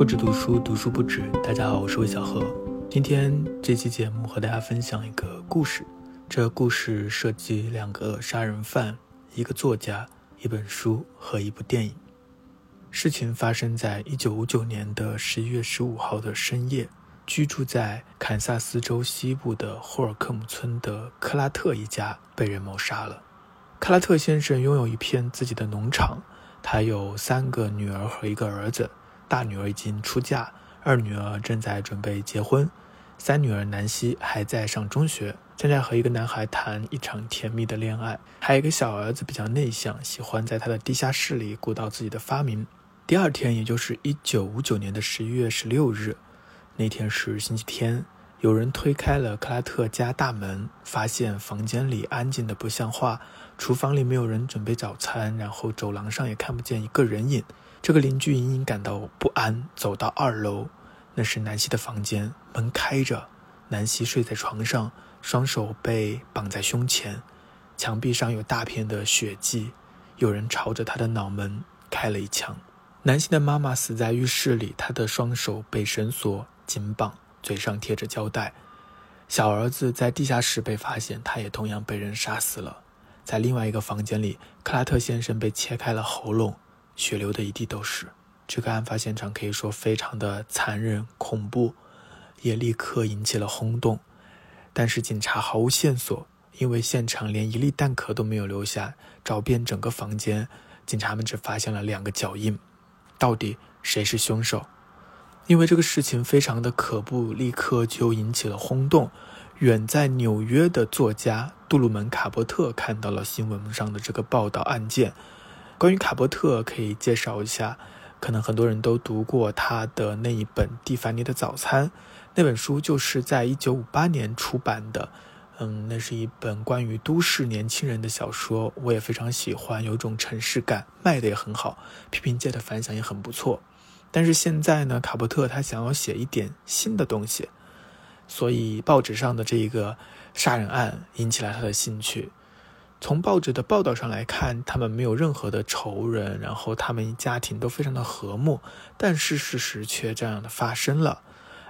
不止读书，读书不止。大家好，我是魏小何。今天这期节目和大家分享一个故事。这故事涉及两个杀人犯、一个作家、一本书和一部电影。事情发生在一九五九年的十一月十五号的深夜。居住在堪萨斯州西部的霍尔克姆村的克拉特一家被人谋杀了。克拉特先生拥有一片自己的农场，他有三个女儿和一个儿子。大女儿已经出嫁，二女儿正在准备结婚，三女儿南希还在上中学，正在和一个男孩谈一场甜蜜的恋爱。还有一个小儿子比较内向，喜欢在他的地下室里鼓捣自己的发明。第二天，也就是一九五九年的十一月十六日。那天是星期天，有人推开了克拉特家大门，发现房间里安静的不像话，厨房里没有人准备早餐，然后走廊上也看不见一个人影。这个邻居隐隐感到不安，走到二楼，那是南希的房间，门开着，南希睡在床上，双手被绑在胸前，墙壁上有大片的血迹，有人朝着他的脑门开了一枪。南希的妈妈死在浴室里，她的双手被绳索。紧绑，嘴上贴着胶带。小儿子在地下室被发现，他也同样被人杀死了。在另外一个房间里，克拉特先生被切开了喉咙，血流的一地都是。这个案发现场可以说非常的残忍恐怖，也立刻引起了轰动。但是警察毫无线索，因为现场连一粒弹壳都没有留下。找遍整个房间，警察们只发现了两个脚印。到底谁是凶手？因为这个事情非常的可怖，立刻就引起了轰动。远在纽约的作家杜鲁门·卡伯特看到了新闻上的这个报道案件。关于卡伯特，可以介绍一下，可能很多人都读过他的那一本《蒂凡尼的早餐》。那本书就是在1958年出版的。嗯，那是一本关于都市年轻人的小说，我也非常喜欢，有种城市感，卖的也很好，批评界的反响也很不错。但是现在呢，卡伯特他想要写一点新的东西，所以报纸上的这一个杀人案引起了他的兴趣。从报纸的报道上来看，他们没有任何的仇人，然后他们家庭都非常的和睦。但是事实却这样的发生了。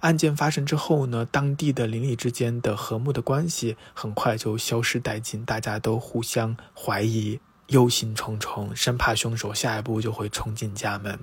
案件发生之后呢，当地的邻里之间的和睦的关系很快就消失殆尽，大家都互相怀疑，忧心忡忡，生怕凶手下一步就会冲进家门。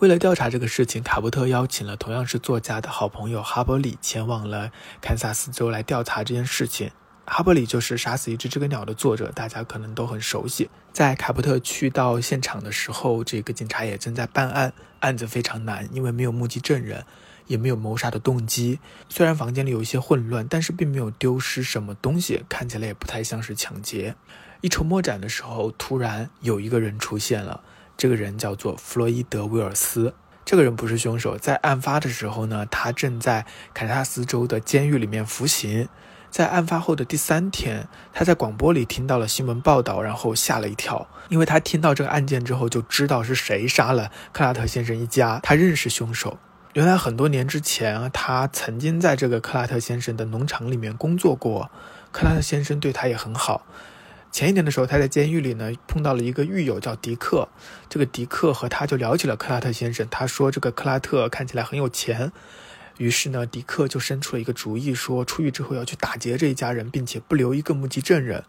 为了调查这个事情，卡伯特邀请了同样是作家的好朋友哈伯里前往了堪萨斯州来调查这件事情。哈伯里就是《杀死一只知更鸟》的作者，大家可能都很熟悉。在卡伯特去到现场的时候，这个警察也正在办案，案子非常难，因为没有目击证人，也没有谋杀的动机。虽然房间里有一些混乱，但是并没有丢失什么东西，看起来也不太像是抢劫。一筹莫展的时候，突然有一个人出现了。这个人叫做弗洛伊德·威尔斯。这个人不是凶手，在案发的时候呢，他正在堪萨斯州的监狱里面服刑。在案发后的第三天，他在广播里听到了新闻报道，然后吓了一跳，因为他听到这个案件之后就知道是谁杀了克拉特先生一家，他认识凶手。原来很多年之前，他曾经在这个克拉特先生的农场里面工作过，克拉特先生对他也很好。前一年的时候，他在监狱里呢碰到了一个狱友叫迪克，这个迪克和他就聊起了克拉特先生。他说这个克拉特看起来很有钱，于是呢，迪克就生出了一个主意，说出狱之后要去打劫这一家人，并且不留一个目击证人。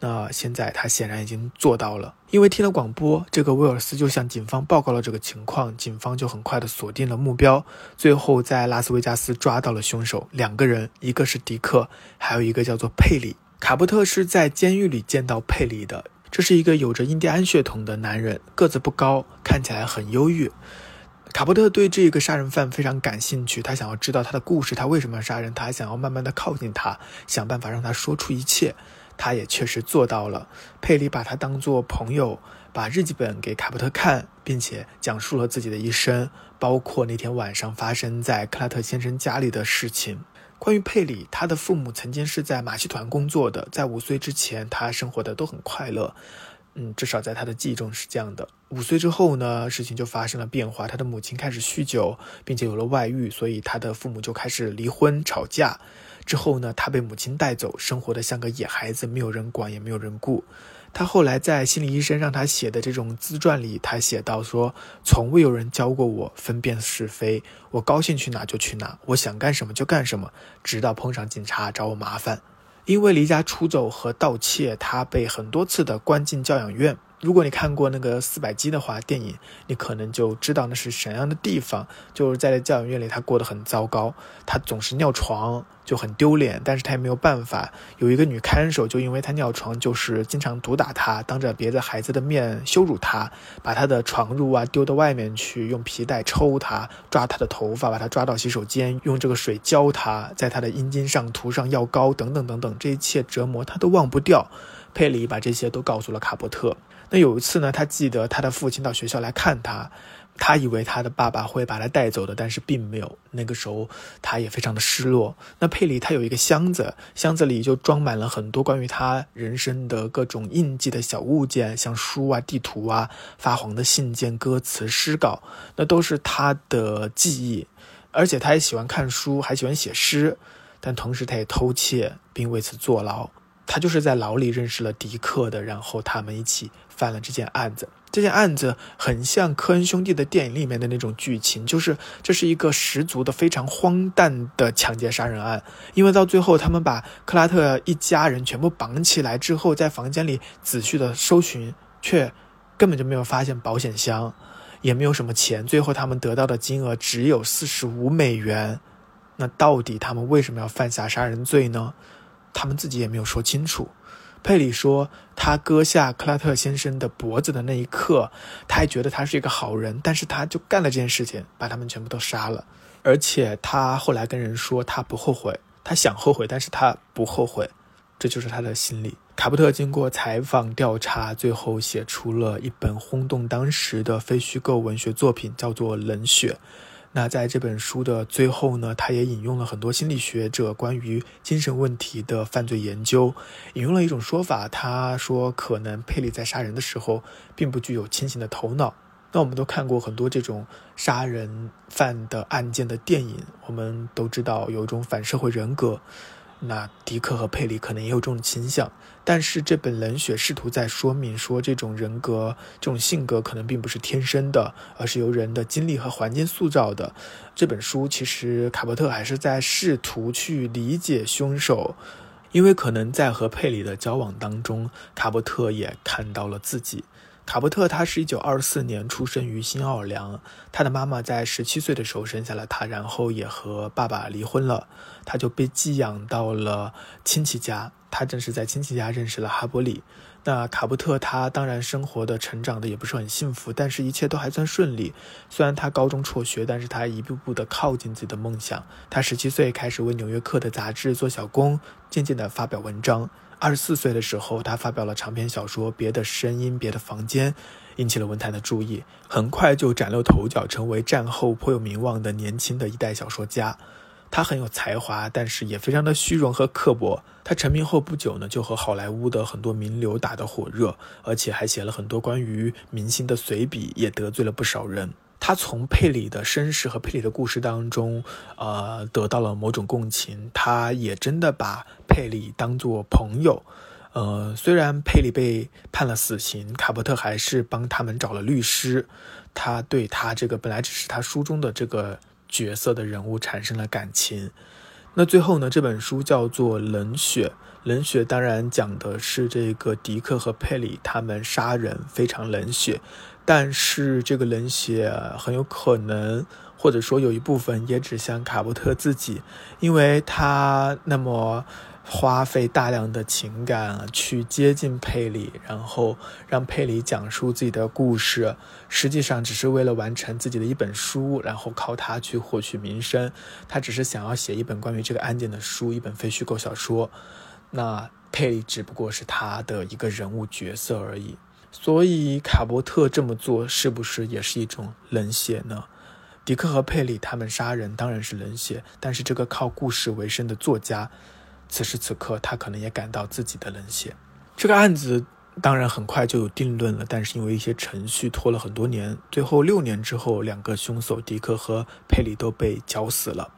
那现在他显然已经做到了，因为听了广播，这个威尔斯就向警方报告了这个情况，警方就很快的锁定了目标，最后在拉斯维加斯抓到了凶手，两个人，一个是迪克，还有一个叫做佩里。卡伯特是在监狱里见到佩里的。这是一个有着印第安血统的男人，个子不高，看起来很忧郁。卡伯特对这个杀人犯非常感兴趣，他想要知道他的故事，他为什么要杀人，他还想要慢慢的靠近他，想办法让他说出一切。他也确实做到了。佩里把他当做朋友，把日记本给卡伯特看，并且讲述了自己的一生，包括那天晚上发生在克拉特先生家里的事情。关于佩里，他的父母曾经是在马戏团工作的，在五岁之前，他生活的都很快乐，嗯，至少在他的记忆中是这样的。五岁之后呢，事情就发生了变化，他的母亲开始酗酒，并且有了外遇，所以他的父母就开始离婚吵架。之后呢，他被母亲带走，生活的像个野孩子，没有人管，也没有人顾。他后来在心理医生让他写的这种自传里，他写到说：“从未有人教过我分辨是非，我高兴去哪就去哪，我想干什么就干什么，直到碰上警察找我麻烦。因为离家出走和盗窃，他被很多次的关进教养院。”如果你看过那个四百集的话，电影你可能就知道那是什么样的地方。就是在教养院里，他过得很糟糕，他总是尿床，就很丢脸。但是他也没有办法。有一个女看守，就因为他尿床，就是经常毒打他，当着别的孩子的面羞辱他，把他的床褥啊丢到外面去，用皮带抽他，抓他的头发，把他抓到洗手间，用这个水浇他，在他的阴茎上涂上药膏，等等等等，这一切折磨他都忘不掉。佩里把这些都告诉了卡伯特。那有一次呢，他记得他的父亲到学校来看他，他以为他的爸爸会把他带走的，但是并没有。那个时候他也非常的失落。那佩里他有一个箱子，箱子里就装满了很多关于他人生的各种印记的小物件，像书啊、地图啊、发黄的信件、歌词、诗稿，那都是他的记忆。而且他也喜欢看书，还喜欢写诗，但同时他也偷窃，并为此坐牢。他就是在牢里认识了迪克的，然后他们一起。犯了这件案子，这件案子很像科恩兄弟的电影里面的那种剧情，就是这是一个十足的非常荒诞的抢劫杀人案。因为到最后，他们把克拉特一家人全部绑起来之后，在房间里仔细的搜寻，却根本就没有发现保险箱，也没有什么钱。最后他们得到的金额只有四十五美元。那到底他们为什么要犯下杀人罪呢？他们自己也没有说清楚。佩里说，他割下克拉特先生的脖子的那一刻，他还觉得他是一个好人，但是他就干了这件事情，把他们全部都杀了。而且他后来跟人说，他不后悔，他想后悔，但是他不后悔，这就是他的心理。卡布特经过采访调查，最后写出了一本轰动当时的非虚构文学作品，叫做《冷血》。那在这本书的最后呢，他也引用了很多心理学者关于精神问题的犯罪研究，引用了一种说法，他说可能佩里在杀人的时候并不具有清醒的头脑。那我们都看过很多这种杀人犯的案件的电影，我们都知道有一种反社会人格。那迪克和佩里可能也有这种倾向，但是这本《冷血》试图在说明说，这种人格、这种性格可能并不是天生的，而是由人的经历和环境塑造的。这本书其实卡伯特还是在试图去理解凶手，因为可能在和佩里的交往当中，卡伯特也看到了自己。卡伯特他是一九二四年出生于新奥尔良，他的妈妈在十七岁的时候生下了他，然后也和爸爸离婚了，他就被寄养到了亲戚家。他正是在亲戚家认识了哈伯里。那卡伯特他当然生活的成长的也不是很幸福，但是一切都还算顺利。虽然他高中辍学，但是他一步步的靠近自己的梦想。他十七岁开始为《纽约客》的杂志做小工，渐渐的发表文章。二十四岁的时候，他发表了长篇小说《别的声音，别的房间》，引起了文坛的注意，很快就崭露头角，成为战后颇有名望的年轻的一代小说家。他很有才华，但是也非常的虚荣和刻薄。他成名后不久呢，就和好莱坞的很多名流打得火热，而且还写了很多关于明星的随笔，也得罪了不少人。他从佩里的身世和佩里的故事当中，呃，得到了某种共情。他也真的把佩里当做朋友。呃，虽然佩里被判了死刑，卡伯特还是帮他们找了律师。他对他这个本来只是他书中的这个角色的人物产生了感情。那最后呢，这本书叫做《冷血》。冷血当然讲的是这个迪克和佩里他们杀人非常冷血。但是这个冷血很有可能，或者说有一部分也指向卡伯特自己，因为他那么花费大量的情感去接近佩里，然后让佩里讲述自己的故事，实际上只是为了完成自己的一本书，然后靠他去获取名声。他只是想要写一本关于这个案件的书，一本非虚构小说。那佩里只不过是他的一个人物角色而已。所以卡伯特这么做是不是也是一种冷血呢？迪克和佩里他们杀人当然是冷血，但是这个靠故事为生的作家，此时此刻他可能也感到自己的冷血。这个案子当然很快就有定论了，但是因为一些程序拖了很多年，最后六年之后，两个凶手迪克和佩里都被绞死了。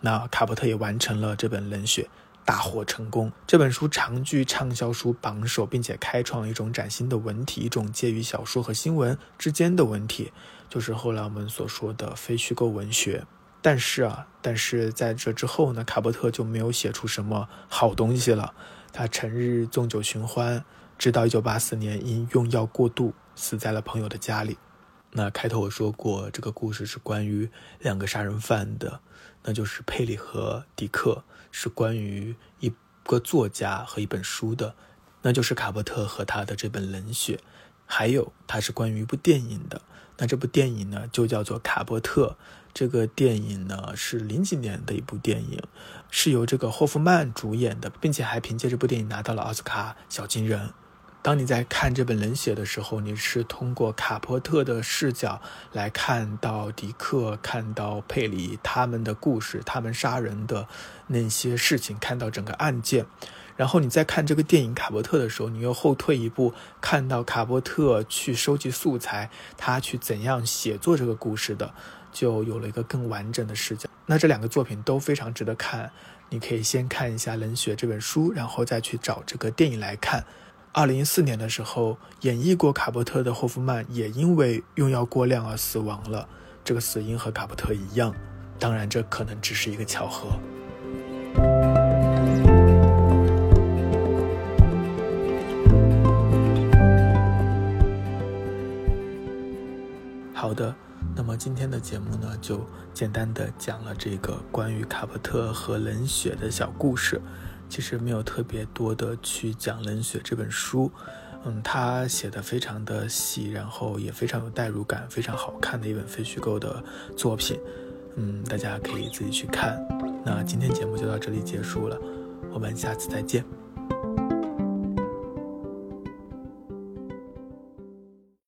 那卡伯特也完成了这本《冷血》，大获成功。这本书长居畅销书榜首，并且开创了一种崭新的文体，一种介于小说和新闻之间的文体，就是后来我们所说的非虚构文学。但是啊，但是在这之后呢，卡伯特就没有写出什么好东西了。他成日纵酒寻欢，直到1984年因用药过度死在了朋友的家里。那开头我说过，这个故事是关于两个杀人犯的，那就是佩里和迪克，是关于一个作家和一本书的，那就是卡伯特和他的这本《冷血》，还有它是关于一部电影的。那这部电影呢，就叫做《卡伯特》。这个电影呢是零几年的一部电影，是由这个霍夫曼主演的，并且还凭借这部电影拿到了奥斯卡小金人。当你在看这本《冷血》的时候，你是通过卡波特的视角来看到迪克、看到佩里他们的故事，他们杀人的那些事情，看到整个案件。然后你在看这个电影《卡伯特》的时候，你又后退一步，看到卡伯特去收集素材，他去怎样写作这个故事的，就有了一个更完整的视角。那这两个作品都非常值得看，你可以先看一下《冷血》这本书，然后再去找这个电影来看。二零一四年的时候，演绎过卡伯特的霍夫曼也因为用药过量而死亡了，这个死因和卡伯特一样。当然，这可能只是一个巧合。的，那么今天的节目呢，就简单的讲了这个关于卡伯特和冷血的小故事。其实没有特别多的去讲《冷血》这本书，嗯，他写的非常的细，然后也非常有代入感，非常好看的一本非虚构的作品，嗯，大家可以自己去看。那今天节目就到这里结束了，我们下次再见。